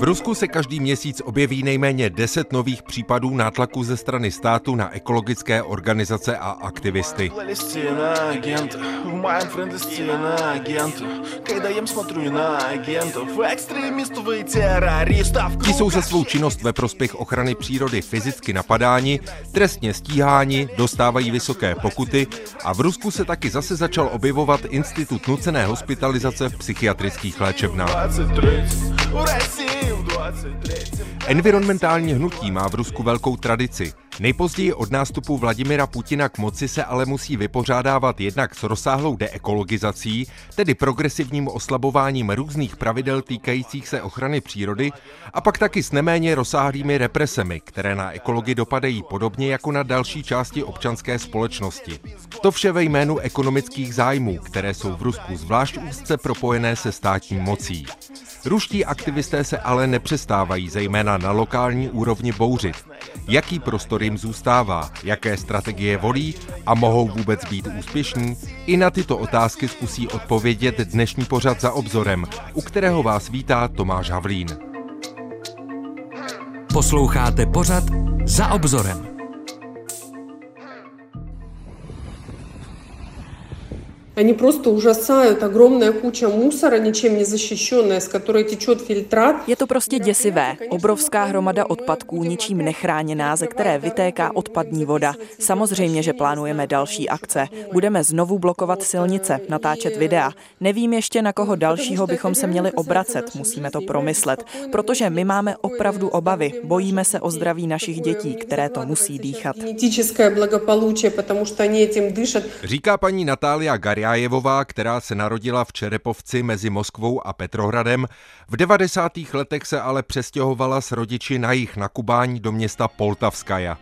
V Rusku se každý měsíc objeví nejméně 10 nových případů nátlaku ze strany státu na ekologické organizace a aktivisty. Ti jsou za svou činnost ve prospěch ochrany přírody fyzicky napadáni, trestně stíháni, dostávají vysoké pokuty a v Rusku se taky zase začal objevovat institut nucené hospitalizace v psychiatrických léčebnách. Environmentální hnutí má v Rusku velkou tradici. Nejpozději od nástupu Vladimira Putina k moci se ale musí vypořádávat jednak s rozsáhlou deekologizací, tedy progresivním oslabováním různých pravidel týkajících se ochrany přírody, a pak taky s neméně rozsáhlými represemi, které na ekology dopadají podobně jako na další části občanské společnosti. To vše ve jménu ekonomických zájmů, které jsou v Rusku zvlášť úzce propojené se státní mocí. Ruští aktivisté se ale nepřestávají zejména na lokální úrovni bouřit. Jaký prostor jim zůstává, jaké strategie volí a mohou vůbec být úspěšní? I na tyto otázky zkusí odpovědět dnešní pořad za obzorem, u kterého vás vítá Tomáš Havlín. Posloucháte pořad za obzorem. Они просто ужасают. Огромная куча мусора, ничем не защищенная, с которой течет фильтрат. Je to prostě děsivé. Obrovská hromada odpadků, ničím nechráněná, ze které vytéká odpadní voda. Samozřejmě, že plánujeme další akce. Budeme znovu blokovat silnice, natáčet videa. Nevím ještě, na koho dalšího bychom se měli obracet. Musíme to promyslet. Protože my máme opravdu obavy. Bojíme se o zdraví našich dětí, které to musí dýchat. Říká paní Natália Garia Jájevová, která se narodila v Čerepovci mezi Moskvou a Petrohradem, v 90. letech se ale přestěhovala s rodiči na jich na Kubáň do města Poltavskaja.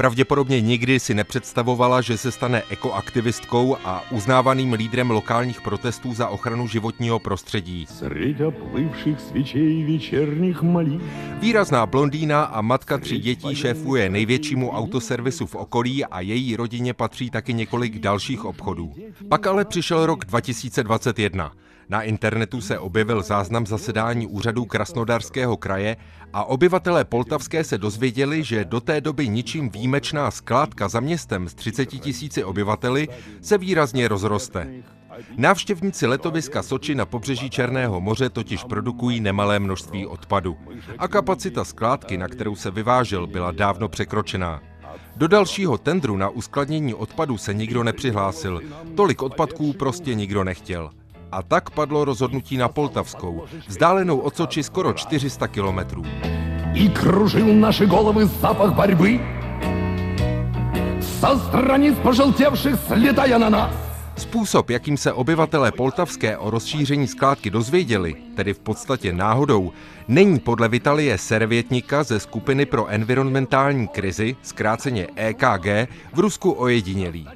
Pravděpodobně nikdy si nepředstavovala, že se stane ekoaktivistkou a uznávaným lídrem lokálních protestů za ochranu životního prostředí. Výrazná blondýna a matka tří dětí šéfuje největšímu autoservisu v okolí a její rodině patří taky několik dalších obchodů. Pak ale přišel rok 2021. Na internetu se objevil záznam zasedání úřadů Krasnodarského kraje a obyvatelé Poltavské se dozvěděli, že do té doby ničím výjimečná skládka za městem s 30 tisíci obyvateli se výrazně rozroste. Návštěvníci letoviska Soči na pobřeží Černého moře totiž produkují nemalé množství odpadu. A kapacita skládky, na kterou se vyvážel, byla dávno překročená. Do dalšího tendru na uskladnění odpadu se nikdo nepřihlásil. Tolik odpadků prostě nikdo nechtěl. A tak padlo rozhodnutí na Poltavskou, vzdálenou od Soči skoro 400 kilometrů. I kružil naše головы запах борьбы. Со страниц пожелтевших слетая на nás. Způsob, jakým se obyvatelé Poltavské o rozšíření skládky dozvěděli, tedy v podstatě náhodou, není podle Vitalie Servětnika ze skupiny pro environmentální krizi, zkráceně EKG, v Rusku ojedinělý.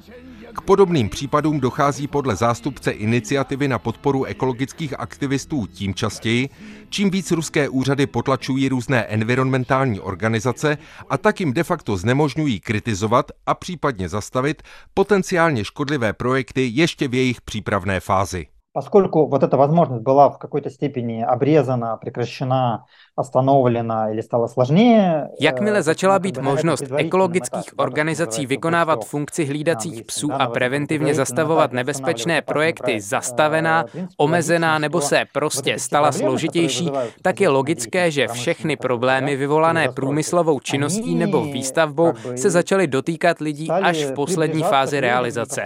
K podobným případům dochází podle zástupce iniciativy na podporu ekologických aktivistů tím častěji, čím víc ruské úřady potlačují různé environmentální organizace a tak jim de facto znemožňují kritizovat a případně zastavit potenciálně škodlivé projekty ještě v jejich přípravné fázi. Поскольку вот эта возможность была в какой-то степени обрезана, прекращена остановлena или stala sложнее. Jakmile začala být možnost ekologických organizací vykonávat funkci hlídacích psů a preventivně zastavovat nebezpečné projekty zastavená, omezená nebo se prostě stala složitější, tak je logické, že všechny problémy vyvolané průmyslovou činností nebo výstavbou se začaly dotýkat lidí až v poslední fázi realizace.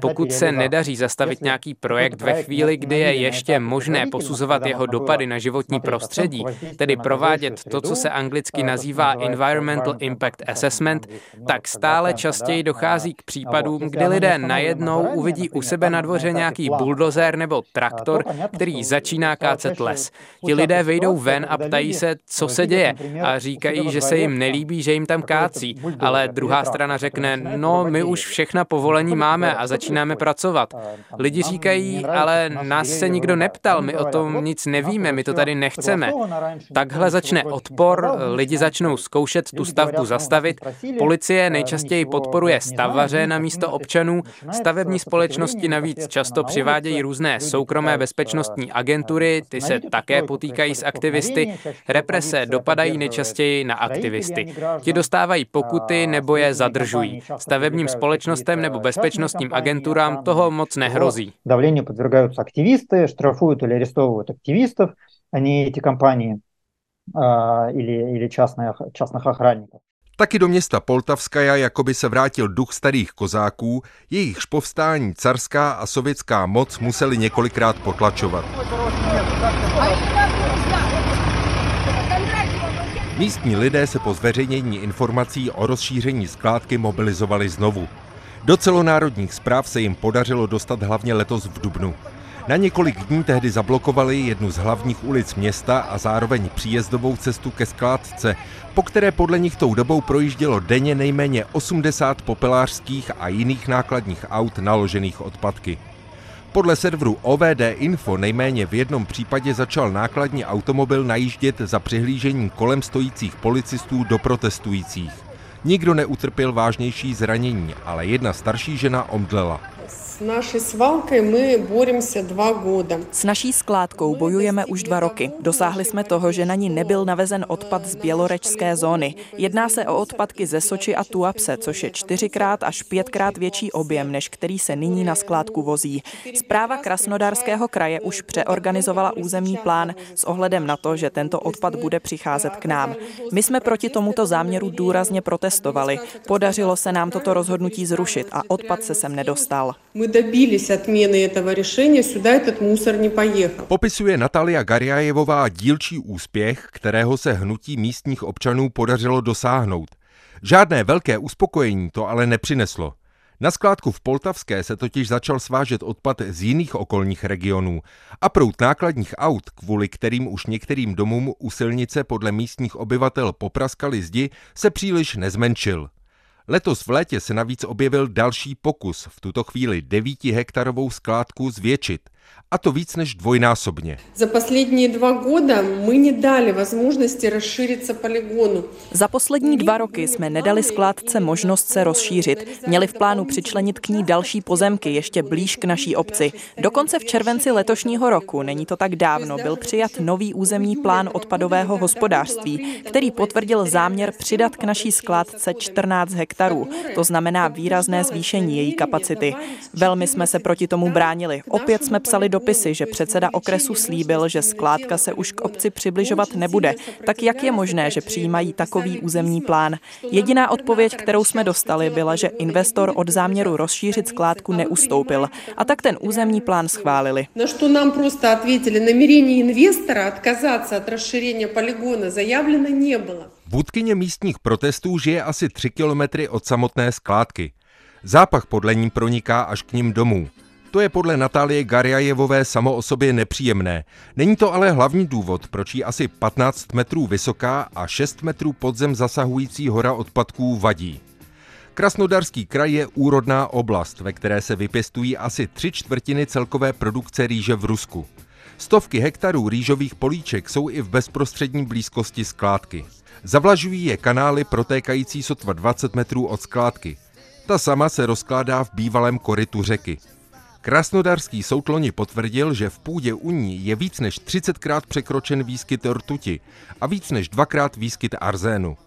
Pokud se nedaří zastavit nějaký projekt ve chvíli, kdy je ještě možné posuzovat jeho dopady na životní prostředí, tedy tedy provádět to, co se anglicky nazývá Environmental Impact Assessment, tak stále častěji dochází k případům, kdy lidé najednou uvidí u sebe na dvoře nějaký buldozer nebo traktor, který začíná kácet les. Ti lidé vejdou ven a ptají se, co se děje. a říkají, že se jim nelíbí, že jim tam kácí, ale druhá strana řekne, no my už všechna povolení máme a začínáme pracovat. Lidi říkají, ale ale nás se nikdo neptal, my o tom nic nevíme, my to tady nechceme. Takhle začne odpor, lidi začnou zkoušet tu stavbu zastavit, policie nejčastěji podporuje stavaře na místo občanů, stavební společnosti navíc často přivádějí různé soukromé bezpečnostní agentury, ty se také potýkají s aktivisty, represe dopadají nejčastěji na aktivisty. Ti dostávají pokuty nebo je zadržují. Stavebním společnostem nebo bezpečnostním agenturám toho moc nehrozí. Давлению подвергаются активисты, штрафуют или арестовывают активистов, а не эти компании или, или частных, частных охранников. Taky do města Poltavskaja jakoby se vrátil duch starých kozáků, jejichž povstání carská a sovětská moc museli několikrát potlačovat. Místní lidé se po zveřejnění informací o rozšíření skládky mobilizovali znovu. Do celonárodních zpráv se jim podařilo dostat hlavně letos v Dubnu. Na několik dní tehdy zablokovali jednu z hlavních ulic města a zároveň příjezdovou cestu ke skládce, po které podle nich tou dobou projíždělo denně nejméně 80 popelářských a jiných nákladních aut naložených odpadky. Podle serveru OVD Info nejméně v jednom případě začal nákladní automobil najíždět za přihlížení kolem stojících policistů do protestujících. Nikdo neutrpěl vážnější zranění, ale jedna starší žena omdlela naší svalkou my boремся dva года. S naší skládkou bojujeme už dva roky. Dosáhli jsme toho, že na ní nebyl navezen odpad z bělorečské zóny. Jedná se o odpadky ze Soči a Tuapse, což je čtyřikrát až pětkrát větší objem, než který se nyní na skládku vozí. Zpráva Krasnodarského kraje už přeorganizovala územní plán s ohledem na to, že tento odpad bude přicházet k nám. My jsme proti tomuto záměru důrazně protestovali. Podařilo se nám toto rozhodnutí zrušit a odpad se sem nedostal. My добились отмены этого решения, сюда этот мусор не поехал. Popisuje Natalia Garjajevová dílčí úspěch, kterého se hnutí místních občanů podařilo dosáhnout. Žádné velké uspokojení to ale nepřineslo. Na skládku v Poltavské se totiž začal svážet odpad z jiných okolních regionů a prout nákladních aut, kvůli kterým už některým domům u silnice podle místních obyvatel popraskali zdi, se příliš nezmenšil. Letos v létě se navíc objevil další pokus, v tuto chvíli 9 hektarovou skládku zvětšit a to víc než dvojnásobně. Za poslední dva года мы не дали возможности расшириться полигону. Za poslední dva roky jsme nedali skládce možnost se rozšířit. Měli v plánu přičlenit k ní další pozemky ještě blíž k naší obci. Dokonce v červenci letošního roku, není to tak dávno, byl přijat nový územní plán odpadového hospodářství, který potvrdil záměr přidat k naší skládce 14 hektarů. To znamená výrazné zvýšení její kapacity. Velmi jsme se proti tomu bránili. Opět jsme psali dopisy, že předseda okresu slíbil, že skládka se už k obci přibližovat nebude. Tak jak je možné, že přijímají takový územní plán? Jediná odpověď, kterou jsme dostali, byla, že investor od záměru rozšířit skládku neustoupil. A tak ten územní plán schválili. Na što nám prostě odpověděli, naměření investora odkazat od rozšíření poligona zajavleno nebylo. Vůdkyně místních protestů žije asi 3 kilometry od samotné skládky. Zápach podle ní proniká až k ním domů. To je podle Natálie Garjajevové samo o sobě nepříjemné. Není to ale hlavní důvod, proč jí asi 15 metrů vysoká a 6 metrů podzem zasahující hora odpadků vadí. Krasnodarský kraj je úrodná oblast, ve které se vypěstují asi tři čtvrtiny celkové produkce rýže v Rusku. Stovky hektarů rýžových políček jsou i v bezprostřední blízkosti skládky. Zavlažují je kanály protékající sotva 20 metrů od skládky. Ta sama se rozkládá v bývalém korytu řeky. Krasnodarský soutloni potvrdil, že v půdě u ní je víc než 30krát překročen výskyt rtuti a víc než dvakrát výskyt arzénu.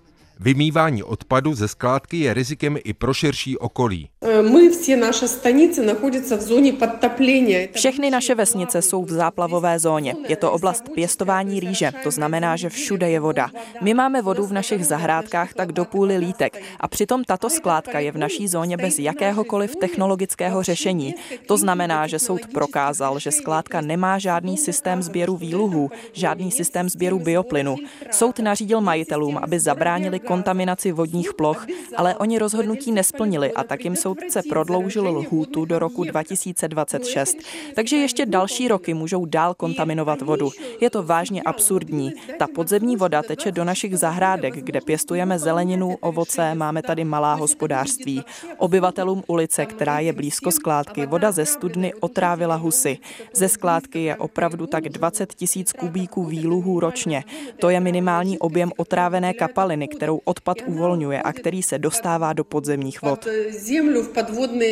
Vymývání odpadu ze skládky je rizikem i pro širší okolí. My vše naše stanice nachodíme v zóně podtoplení. Všechny naše vesnice jsou v záplavové zóně. Je to oblast pěstování rýže, to znamená, že všude je voda. My máme vodu v našich zahrádkách tak do půly lítek a přitom tato skládka je v naší zóně bez jakéhokoliv technologického řešení. To znamená, že soud prokázal, že skládka nemá žádný systém sběru výluhů, žádný systém sběru bioplynu. Soud nařídil majitelům, aby zabránili kontaminaci vodních ploch, ale oni rozhodnutí nesplnili a tak jim soud dokonce prodloužil lhůtu do roku 2026. Takže ještě další roky můžou dál kontaminovat vodu. Je to vážně absurdní. Ta podzemní voda teče do našich zahrádek, kde pěstujeme zeleninu, ovoce, máme tady malá hospodářství. Obyvatelům ulice, která je blízko skládky, voda ze studny otrávila husy. Ze skládky je opravdu tak 20 tisíc kubíků výluhů ročně. To je minimální objem otrávené kapaliny, kterou odpad uvolňuje a který se dostává do podzemních vod. Zemlu v podvodné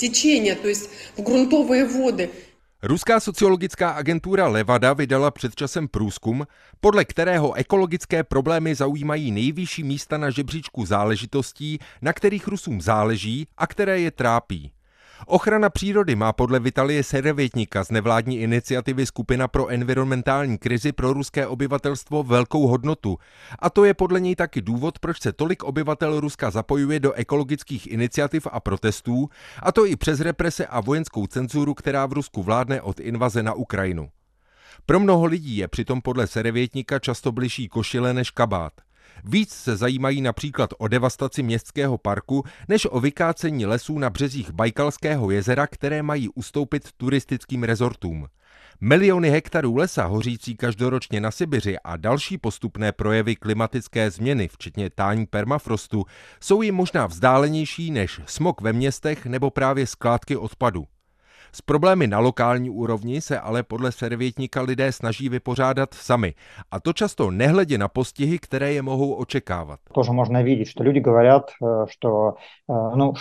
tečení, to jest v gruntové vody. Ruská sociologická agentura Levada vydala před časem průzkum, podle kterého ekologické problémy zaujímají nejvyšší místa na žebříčku záležitostí, na kterých Rusům záleží a které je trápí. Ochrana přírody má podle Vitalie Serevětníka z nevládní iniciativy Skupina pro environmentální krizi pro ruské obyvatelstvo velkou hodnotu. A to je podle něj taky důvod, proč se tolik obyvatel Ruska zapojuje do ekologických iniciativ a protestů, a to i přes represe a vojenskou cenzuru, která v Rusku vládne od invaze na Ukrajinu. Pro mnoho lidí je přitom podle Serevětníka často bližší košile než kabát. Víc se zajímají například o devastaci městského parku, než o vykácení lesů na březích Bajkalského jezera, které mají ustoupit turistickým rezortům. Miliony hektarů lesa hořící každoročně na Sibiři a další postupné projevy klimatické změny, včetně tání permafrostu, jsou jim možná vzdálenější než smog ve městech nebo právě skládky odpadu. S problémy na lokální úrovni se ale podle servětníka lidé snaží vypořádat sami. A to často nehledě na postihy, které je mohou očekávat. Тоже можно видеть, что люди говорят, что no,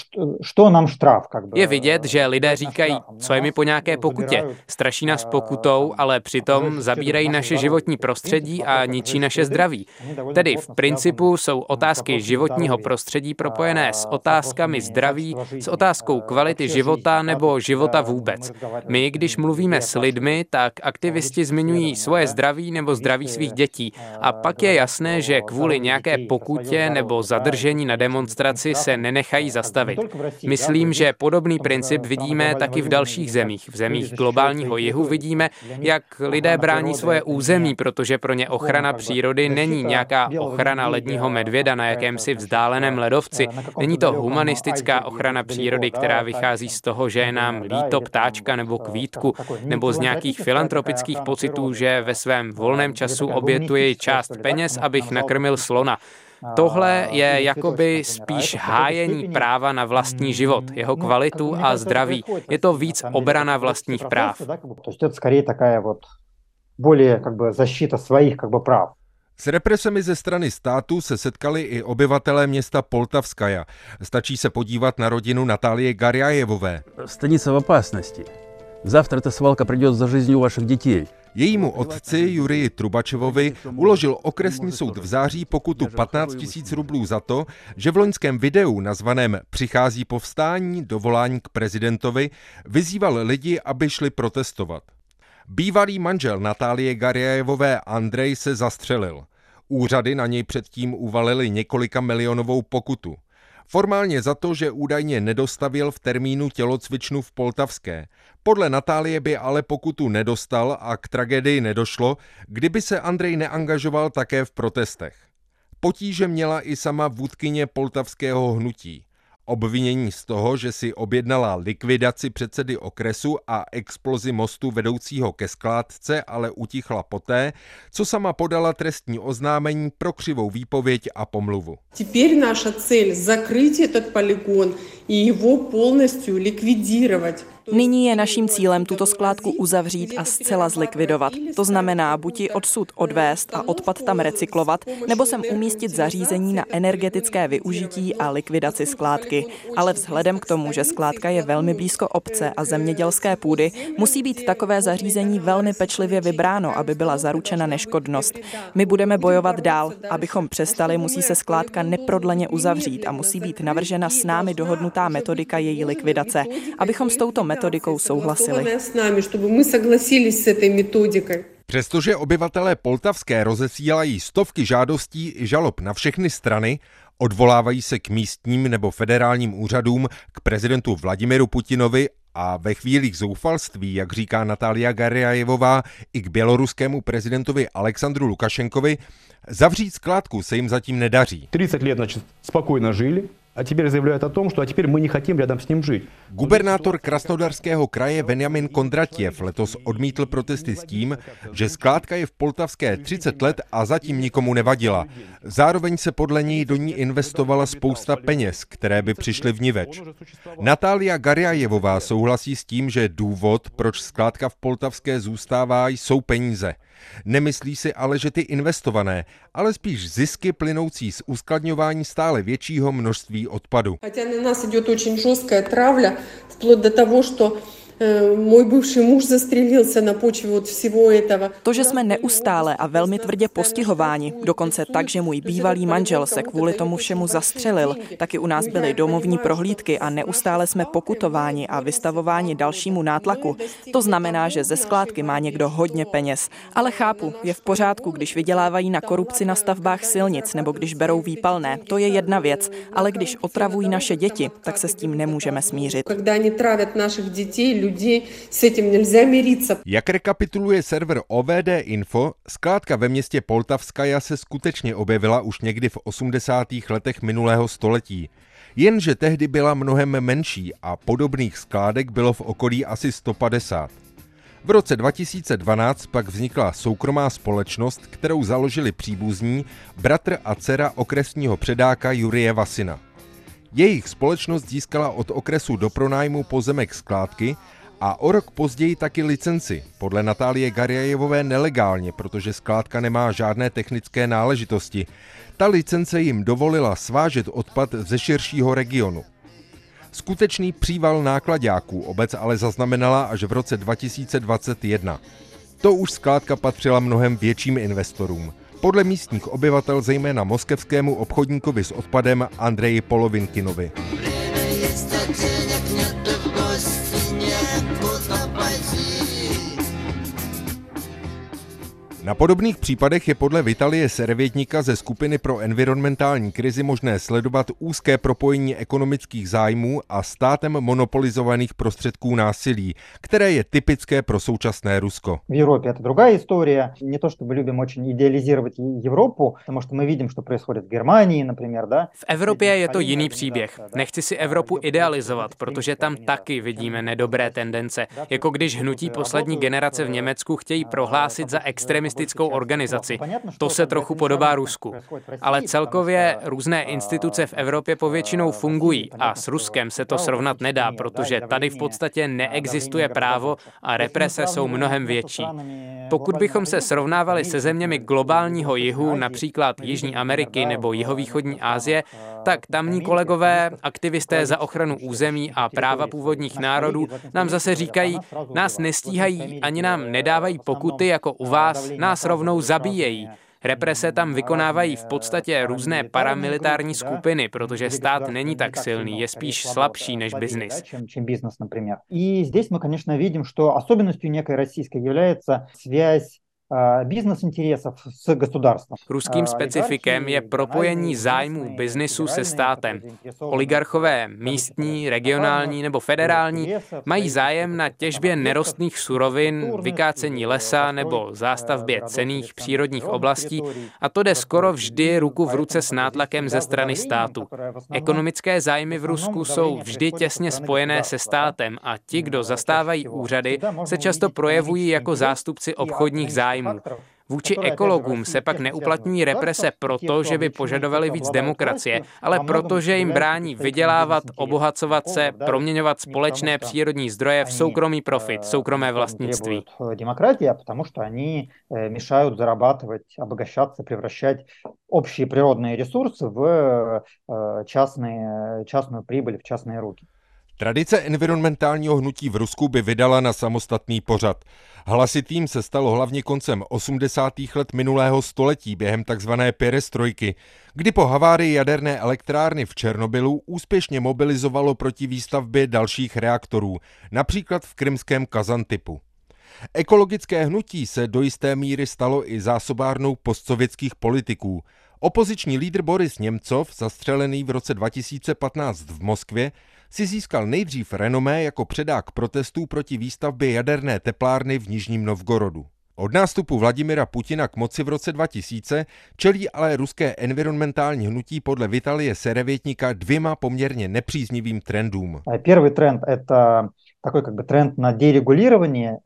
что nám штраф. Как by, je vidět, že lidé říkají, co je mi po nějaké pokutě. Straší nás pokutou, ale přitom zabírají naše životní prostředí a ničí naše zdraví. Tedy v principu jsou otázky životního prostředí propojené s otázkami zdraví, s otázkou kvality života nebo života vůbec vůbec. My, když mluvíme s lidmi, tak aktivisti zmiňují svoje zdraví nebo zdraví svých dětí. A pak je jasné, že kvůli nějaké pokutě nebo zadržení na demonstraci se nenechají zastavit. Myslím, že podobný princip vidíme taky v dalších zemích. V zemích globálního jihu vidíme, jak lidé brání svoje území, protože pro ně ochrana přírody není nějaká ochrana ledního medvěda na jakémsi vzdáleném ledovci. Není to humanistická ochrana přírody, která vychází z toho, že je nám líto ptáčka nebo kvítku, nebo z nějakých filantropických pocitů, že ve svém volném času obětuji část peněz, abych nakrmil slona. Tohle je jakoby spíš hájení práva na vlastní život, jeho kvalitu a zdraví. Je to víc obrana vlastních práv. To je skорее такая вот более как бы защита своих как бы прав. S represemi ze strany státu se setkali i obyvatelé města Poltavskaja. Stačí se podívat na rodinu Natálie Garjajevové. Stanice v opasnosti. Завтра ta svalka přijde za жизнью vašich dětí. Jejímu otci Jurii Trubačevovi uložil okresní soud v září pokutu 15 tisíc rublů za to, že v loňském videu nazvaném Přichází povstání, dovolání k prezidentovi, vyzýval lidi, aby šli protestovat. Bývalý manžel Natálie Garjajevové Andrej se zastřelil. Úřady na něj předtím uvalili několika milionovou pokutu. Formálně za to, že údajně nedostavil v termínu tělocvičnu v Poltavské. Podle Natálie by ale pokutu nedostal a k tragédii nedošlo, kdyby se Andrej neangažoval také v protestech. Potíže měla i sama vůdkyně poltavského hnutí. Obvinění z toho, že si objednala likvidaci předsedy okresu a explozi mostu vedoucího ke skládce, ale utichla poté, co sama podala trestní oznámení pro křivou výpověď a pomluvu. Теперь наша цель закрыть этот полигон и его полностью ликвидировать. Nyní je naším cílem tuto skládku uzavřít a zcela zlikvidovat. To znamená buď ji odsud odvést a odpad tam recyklovat, nebo sem umístit zařízení na energetické využití a likvidaci skládky. Ale vzhledem k tomu, že skládka je velmi blízko obce a zemědělské půdy, musí být takové zařízení velmi pečlivě vybráno, aby byla zaručena neškodnost. My budeme bojovat dál. Abychom přestali, musí se skládka neprodleně uzavřít a musí být navržena s námi dohodnutá metodika její likvidace. Abychom s touto metodikou souhlasili. Přestože obyvatelé Poltavské rozesílají stovky žádostí i žalob na všechny strany, odvolávají se k místním nebo federálním úřadům, k prezidentu Vladimiru Putinovi a ve chvílích zoufalství, jak říká Natália Garjajevová, i k běloruskému prezidentovi Alexandru Lukašenkovi, zavřít skládku se jim zatím nedaří. 30 let spokojně žili, a теперь заявляют о том, что а теперь мы не хотим рядом с ним жить. Gubernátor Krasnodarského kraje Benjamin Kondratiev letos odmítl protesty s tím, že skládka je v Poltavské 30 let a zatím nikomu nevadila. Zároveň se podle něj do ní investovala spousta peněz, které by přišly v niveč. Natália Garjajevová souhlasí s tím, že důvod, proč skládka v Poltavské zůstává, jsou peníze. Nemyslí si ale, že ty investované, ale spíš zisky plynoucí z uskladňování stále většího množství odpadu. Хотя на нас идет очень жесткая травля, вплоть до того, что Э, můj bivší muž zastřelился na počvě od всего этого. To, že jsme neustále a velmi tvrdě postihováni, dokonce tak, že můj bývalý manžel se kvůli tomu všemu zastřelil, taky u nás byly domovní prohlídky a neustále jsme pokutováni a vystavováni dalšímu nátlaku, to znamená, že ze skládky má někdo hodně peněz. Ale chápu, je v pořádku, když vydělávají na korupci na stavbách silnic nebo když berou výpalné, to je jedna věc, ale když otravují naše děti, tak se s tím nemůžeme smířit. Když oni tráví našich dětí, lidí, s tím nelze mírиться. Jak rekapituluje server OVD Info, skládka ve městě Poltavskaja se skutečně objevila už někdy v 80. letech minulého století. Jenže tehdy byla mnohem menší a podobných skládek bylo v okolí asi 150. V roce 2012 pak vznikla soukromá společnost, kterou založili příbuzní, bratr a dcera okresního předáka Jurie Vasina. Jejich společnost získala od okresu do pronájmu pozemek skládky a o rok později taky licenci, podle Natálie Garjajevové nelegálně, protože skládka nemá žádné technické náležitosti. Ta licence jim dovolila svážet odpad ze širšího regionu. Skutečný příval nákladáků obec ale zaznamenala až v roce 2021. To už skládka patřila mnohem větším investorům. Podle místních obyvatel zejména moskevskému obchodníkovi s odpadem Andreji Polovinkinovi. Na podobných případech je podle Vitalie Servětníka ze skupiny pro environmentální krizi možné sledovat úzké propojení ekonomických zájmů a státem monopolizovaných prostředků násilí, které je typické pro současné Rusko. V Evropě je to druhá historie. Ne to, že my любим очень idealizovat Evropu, protože my vidíme, co происходит v Germánii, například. Да? V Evropě je to jiný příběh. Nechci si Evropu idealizovat, protože tam taky vidíme nedobré tendence. Jako když hnutí poslední generace v Německu chtějí prohlásit za extremisty teroristickou organizaci. To se trochu podobá Rusku. Ale celkově různé instituce v Evropě povětšinou fungují a s Ruskem se to srovnat nedá, protože tady v podstatě neexistuje právo a represe jsou mnohem větší. Pokud bychom se srovnávali se zeměmi globálního jihu, například Jižní Ameriky nebo jihovýchodní Asie, tak tamní kolegové, aktivisté za ochranu území a práva původních národů nám zase říkají, nás nestíhají ani nám nedávají pokuty jako u vás, nás rovnou zabíjejí. Represe tam vykonávají v podstatě různé paramilitární skupiny, protože stát není tak silný, je spíš slabší než biznis. И здесь мы, конечно, видим, что особенностью некой российской является связь бизнес-интересов с государством. Ruským specifikem je propojení zájmů biznisu se státem. Oligarchové místní, regionální nebo federální mají zájem na těžbě nerostných surovin, vykácení lesa nebo zástavbě cených přírodních oblastí a to jde skoro vždy ruku v ruce s nátlakem ze strany státu. Ekonomické zájmy v Rusku jsou vždy těsně spojené se státem a ti, kdo zastávají úřady, se často projevují jako zástupci obchodních zájmů zájmů. Vůči ekologům se pak neuplatňují represe proto, že by požadovali víc demokracie, ale proto, že jim brání vydělávat, obohacovat se, proměňovat společné přírodní zdroje v soukromý profit, soukromé vlastnictví. Demokracie, потому что они мешают зарабатывать, обогащаться, превращать общие природные ресурсы в частные, частную прибыль, в частные руки. Tradice environmentálního hnutí v Rusku by vydala na samostatný pořad. Hlasitým se stalo hlavně koncem 80. let minulého století během tzv. perestrojky, kdy po havárii jaderné elektrárny v Černobylu úspěšně mobilizovalo proti výstavbě dalších reaktorů, například v krymském Kazantypu. Ekologické hnutí se do jisté míry stalo i zásobárnou postsovětských politiků. Opoziční lídr Boris Němcov, zastřelený v roce 2015 v Moskvě, si získal nejdřív renomé jako předák protestů proti výstavbě jaderné teplárny v Nižním Novgorodu. Od nástupu Vladimira Putina k moci v roce 2000 čelí ale ruské environmentální hnutí podle Vitalie Serevětníka dvěma poměrně nepříznivým trendům. První trend je takový как бы тренд на дерегулирование,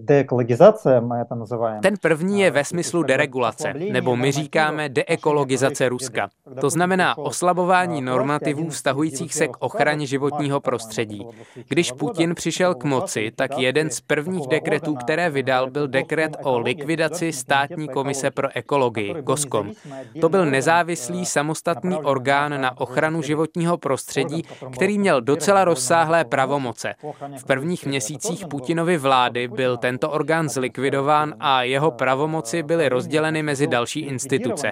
деэкологизация, мы это называем. Ten první je ve smyslu deregulace, nebo my říkáme deekologizace Ruska. To znamená oslabování normativů vztahujících se k ochraně životního prostředí. Když Putin přišel k moci, tak jeden z prvních dekretů, které vydal, byl dekret o likvidaci státní komise pro ekologii, GOSKOM. To byl nezávislý samostatný orgán na ochranu životního prostředí, který měl docela rozsáhlé pravomoce. V prvních měsících Putinovy vlády byl tento orgán zlikvidován a jeho pravomoci byly rozděleny mezi další instituce.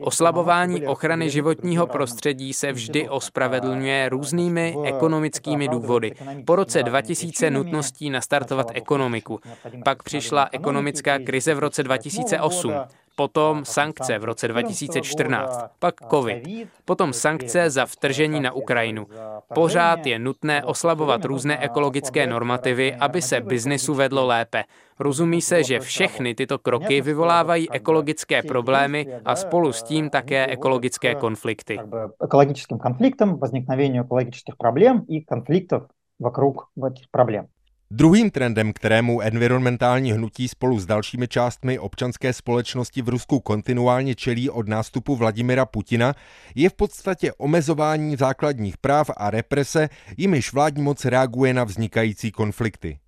Oslabování ochrany životního prostředí se vždy ospravedlňuje různými ekonomickými důvody. Po roce 2000 nutností nastartovat ekonomiku. Pak přišla ekonomická krize v roce 2008 potom sankce v roce 2014, pak COVID, potom sankce za vtržení na Ukrajinu. Pořád je nutné oslabovat různé ekologické normativy, aby se biznisu vedlo lépe. Rozumí se, že všechny tyto kroky vyvolávají ekologické problémy a spolu s tím také ekologické konflikty. Ekologickým konfliktem, vzniknovení ekologických problém i konfliktů okruh těch problém. Druhým trendem, kterému environmentální hnutí spolu s dalšími částmi občanské společnosti v Rusku kontinuálně čelí od nástupu Vladimira Putina, je v podstatě omezování základních práv a represe, jimiž vládní moc reaguje na vznikající konflikty.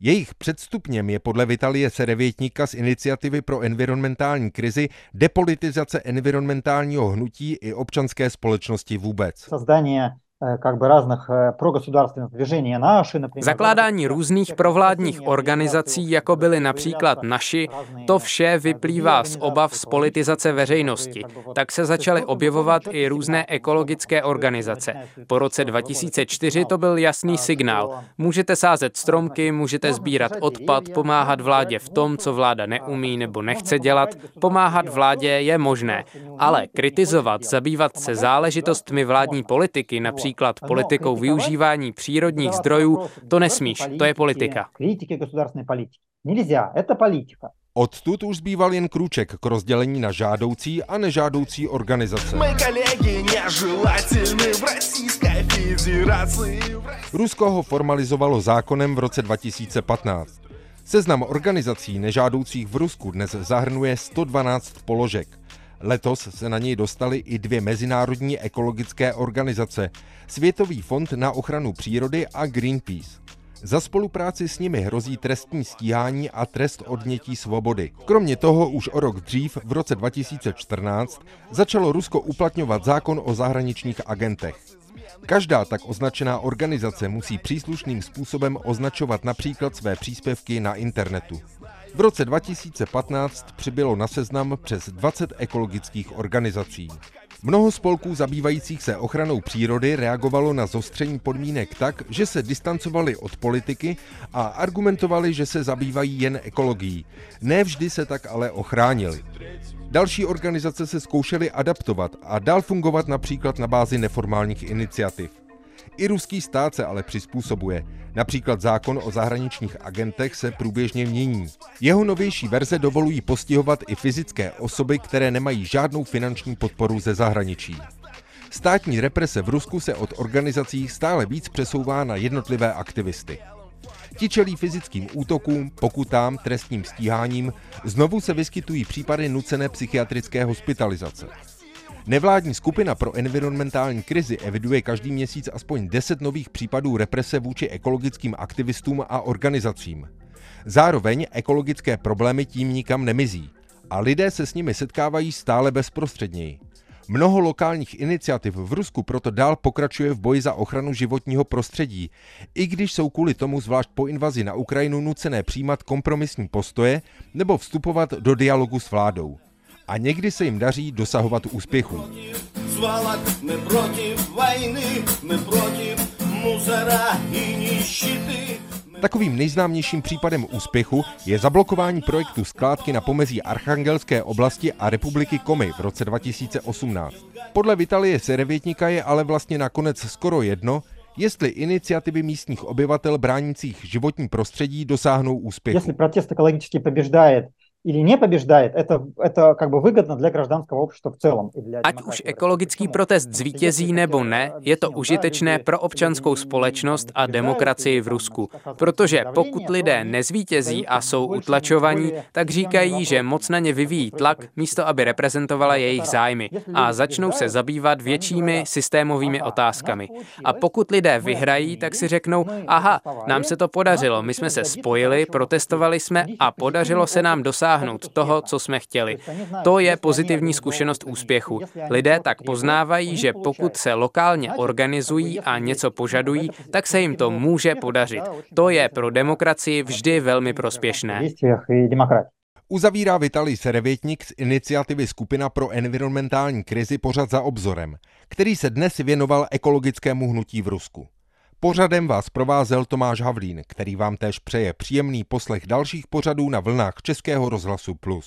Jejich předstupněm je podle Vitalie Serevětníka z iniciativy pro environmentální krizi depolitizace environmentálního hnutí i občanské společnosti vůbec как бы разных прогосударственных движений наши, например. Zakládání různých provládních organizací, jako byly například naši, to vše vyplývá z obav z politizace veřejnosti. Tak se začaly objevovat i různé ekologické organizace. Po roce 2004 to byl jasný signál. Můžete sázet stromky, můžete sbírat odpad, pomáhat vládě v tom, co vláda neumí nebo nechce dělat. Pomáhat vládě je možné, ale kritizovat, zabývat se záležitostmi vládní politiky, například například politikou využívání přírodních zdrojů, to nesmíš, to je politika. Odtud už zbýval jen krůček k rozdělení na žádoucí a nežádoucí organizace. Rusko ho formalizovalo zákonem v roce 2015. Seznam organizací nežádoucích v Rusku dnes zahrnuje 112 položek. Letos se na něj dostaly i dvě mezinárodní ekologické organizace, Světový fond na ochranu přírody a Greenpeace. Za spolupráci s nimi hrozí trestní stíhání a trest odnětí svobody. Kromě toho už o rok dřív, v roce 2014, začalo Rusko uplatňovat zákon o zahraničních agentech. Každá tak označená organizace musí příslušným způsobem označovat například své příspěvky na internetu. V roce 2015 přibylo na seznam přes 20 ekologických organizací. Mnoho spolků zabývajících se ochranou přírody reagovalo na zostření podmínek tak, že se distancovali od politiky a argumentovali, že se zabývají jen ekologií. Ne vždy se tak ale ochránili. Další organizace se zkoušely adaptovat a dál fungovat například na bázi neformálních iniciativ. I ruský stát se ale přizpůsobuje. Například zákon o zahraničních agentech se průběžně mění. Jeho novější verze dovolují postihovat i fyzické osoby, které nemají žádnou finanční podporu ze zahraničí. Státní represe v Rusku se od organizací stále víc přesouvá na jednotlivé aktivisty. Ti čelí fyzickým útokům, pokutám, trestním stíháním, znovu se vyskytují případy nucené psychiatrické hospitalizace. Nevládní skupina pro environmentální krizi eviduje každý měsíc aspoň 10 nových případů represe vůči ekologickým aktivistům a organizacím. Zároveň ekologické problémy tím nikam nemizí a lidé se s nimi setkávají stále bezprostředněji. Mnoho lokálních iniciativ v Rusku proto dál pokračuje v boji za ochranu životního prostředí, i když jsou kvůli tomu zvlášť po invazi na Ukrajinu nucené přijímat kompromisní postoje nebo vstupovat do dialogu s vládou a někdy se jim daří dosahovat úspěchu. Takovým nejznámějším případem úspěchu je zablokování projektu skládky na pomezí Archangelské oblasti a republiky Komy v roce 2018. Podle Vitalie Serevětníka je ale vlastně nakonec skoro jedno, jestli iniciativy místních obyvatel bránících životní prostředí dosáhnou úspěchu. Jestli protest ekologicky побеждает или не побеждает, это, это как бы выгодно для гражданского общества в целом. И для Ať už ekologický protest zvítězí nebo ne, je to užitečné pro občanskou společnost a demokracii v Rusku. Protože pokud lidé nezvítězí a jsou utlačovaní, tak říkají, že moc na ně vyvíjí tlak, místo aby reprezentovala jejich zájmy a začnou se zabývat většími systémovými otázkami. A pokud lidé vyhrají, tak si řeknou, aha, nám se to podařilo, my jsme se spojili, protestovali jsme a podařilo se nám dosáhnout dosáhnout toho, co jsme chtěli. To je pozitivní zkušenost úspěchu. Lidé tak poznávají, že pokud se lokálně organizují a něco požadují, tak se jim to může podařit. To je pro demokracii vždy velmi prospěšné. Uzavírá Vitalij Serevětník z iniciativy Skupina pro environmentální krizi pořad za obzorem, který se dnes věnoval ekologickému hnutí v Rusku. Pořadem vás provázel Tomáš Havlín, který vám též přeje příjemný poslech dalších pořadů na vlnách Českého rozhlasu Plus.